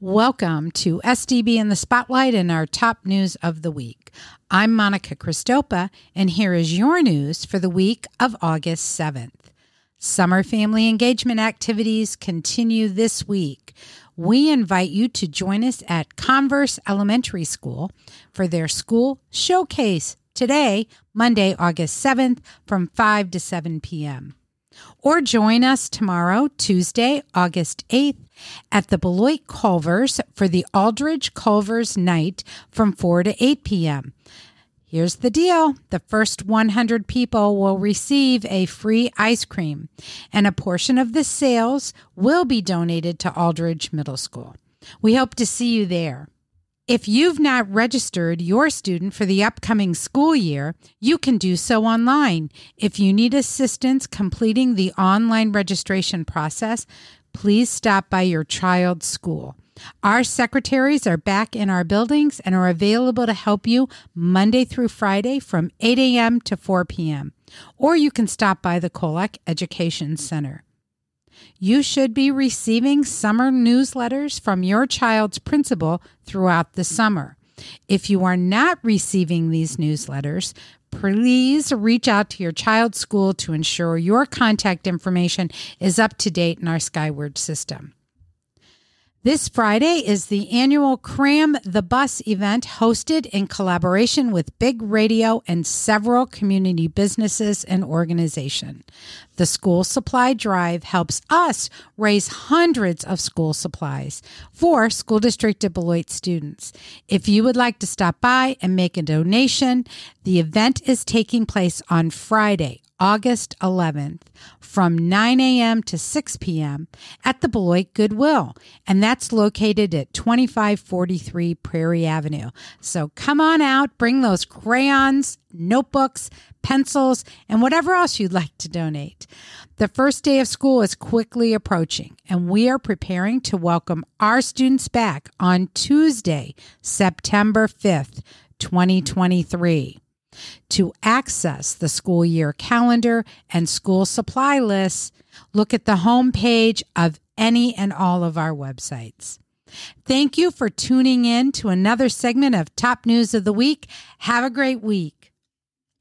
Welcome to SDB in the Spotlight and our top news of the week. I'm Monica Christopa, and here is your news for the week of August 7th. Summer family engagement activities continue this week. We invite you to join us at Converse Elementary School for their school showcase today, Monday, August 7th, from 5 to 7 p.m. Or join us tomorrow, Tuesday, August 8th, at the Beloit Culvers for the Aldrich Culvers Night from 4 to 8 p.m. Here's the deal the first 100 people will receive a free ice cream, and a portion of the sales will be donated to Aldrich Middle School. We hope to see you there. If you've not registered your student for the upcoming school year, you can do so online. If you need assistance completing the online registration process, please stop by your child's school. Our secretaries are back in our buildings and are available to help you Monday through Friday from 8 a.m. to 4 p.m. Or you can stop by the Kolek Education Center. You should be receiving summer newsletters from your child's principal throughout the summer. If you are not receiving these newsletters, please reach out to your child's school to ensure your contact information is up to date in our Skyward system. This Friday is the annual Cram the Bus event hosted in collaboration with Big Radio and several community businesses and organizations. The school supply drive helps us raise hundreds of school supplies for School District of Beloit students. If you would like to stop by and make a donation, the event is taking place on Friday, August 11th from 9 a.m. to 6 p.m. at the Beloit Goodwill, and that's located at 2543 Prairie Avenue. So come on out, bring those crayons, notebooks, pencils, and whatever else you'd like to donate. The first day of school is quickly approaching, and we are preparing to welcome our students back on Tuesday, September 5th, 2023. To access the school year calendar and school supply lists, look at the homepage of any and all of our websites. Thank you for tuning in to another segment of Top News of the Week. Have a great week.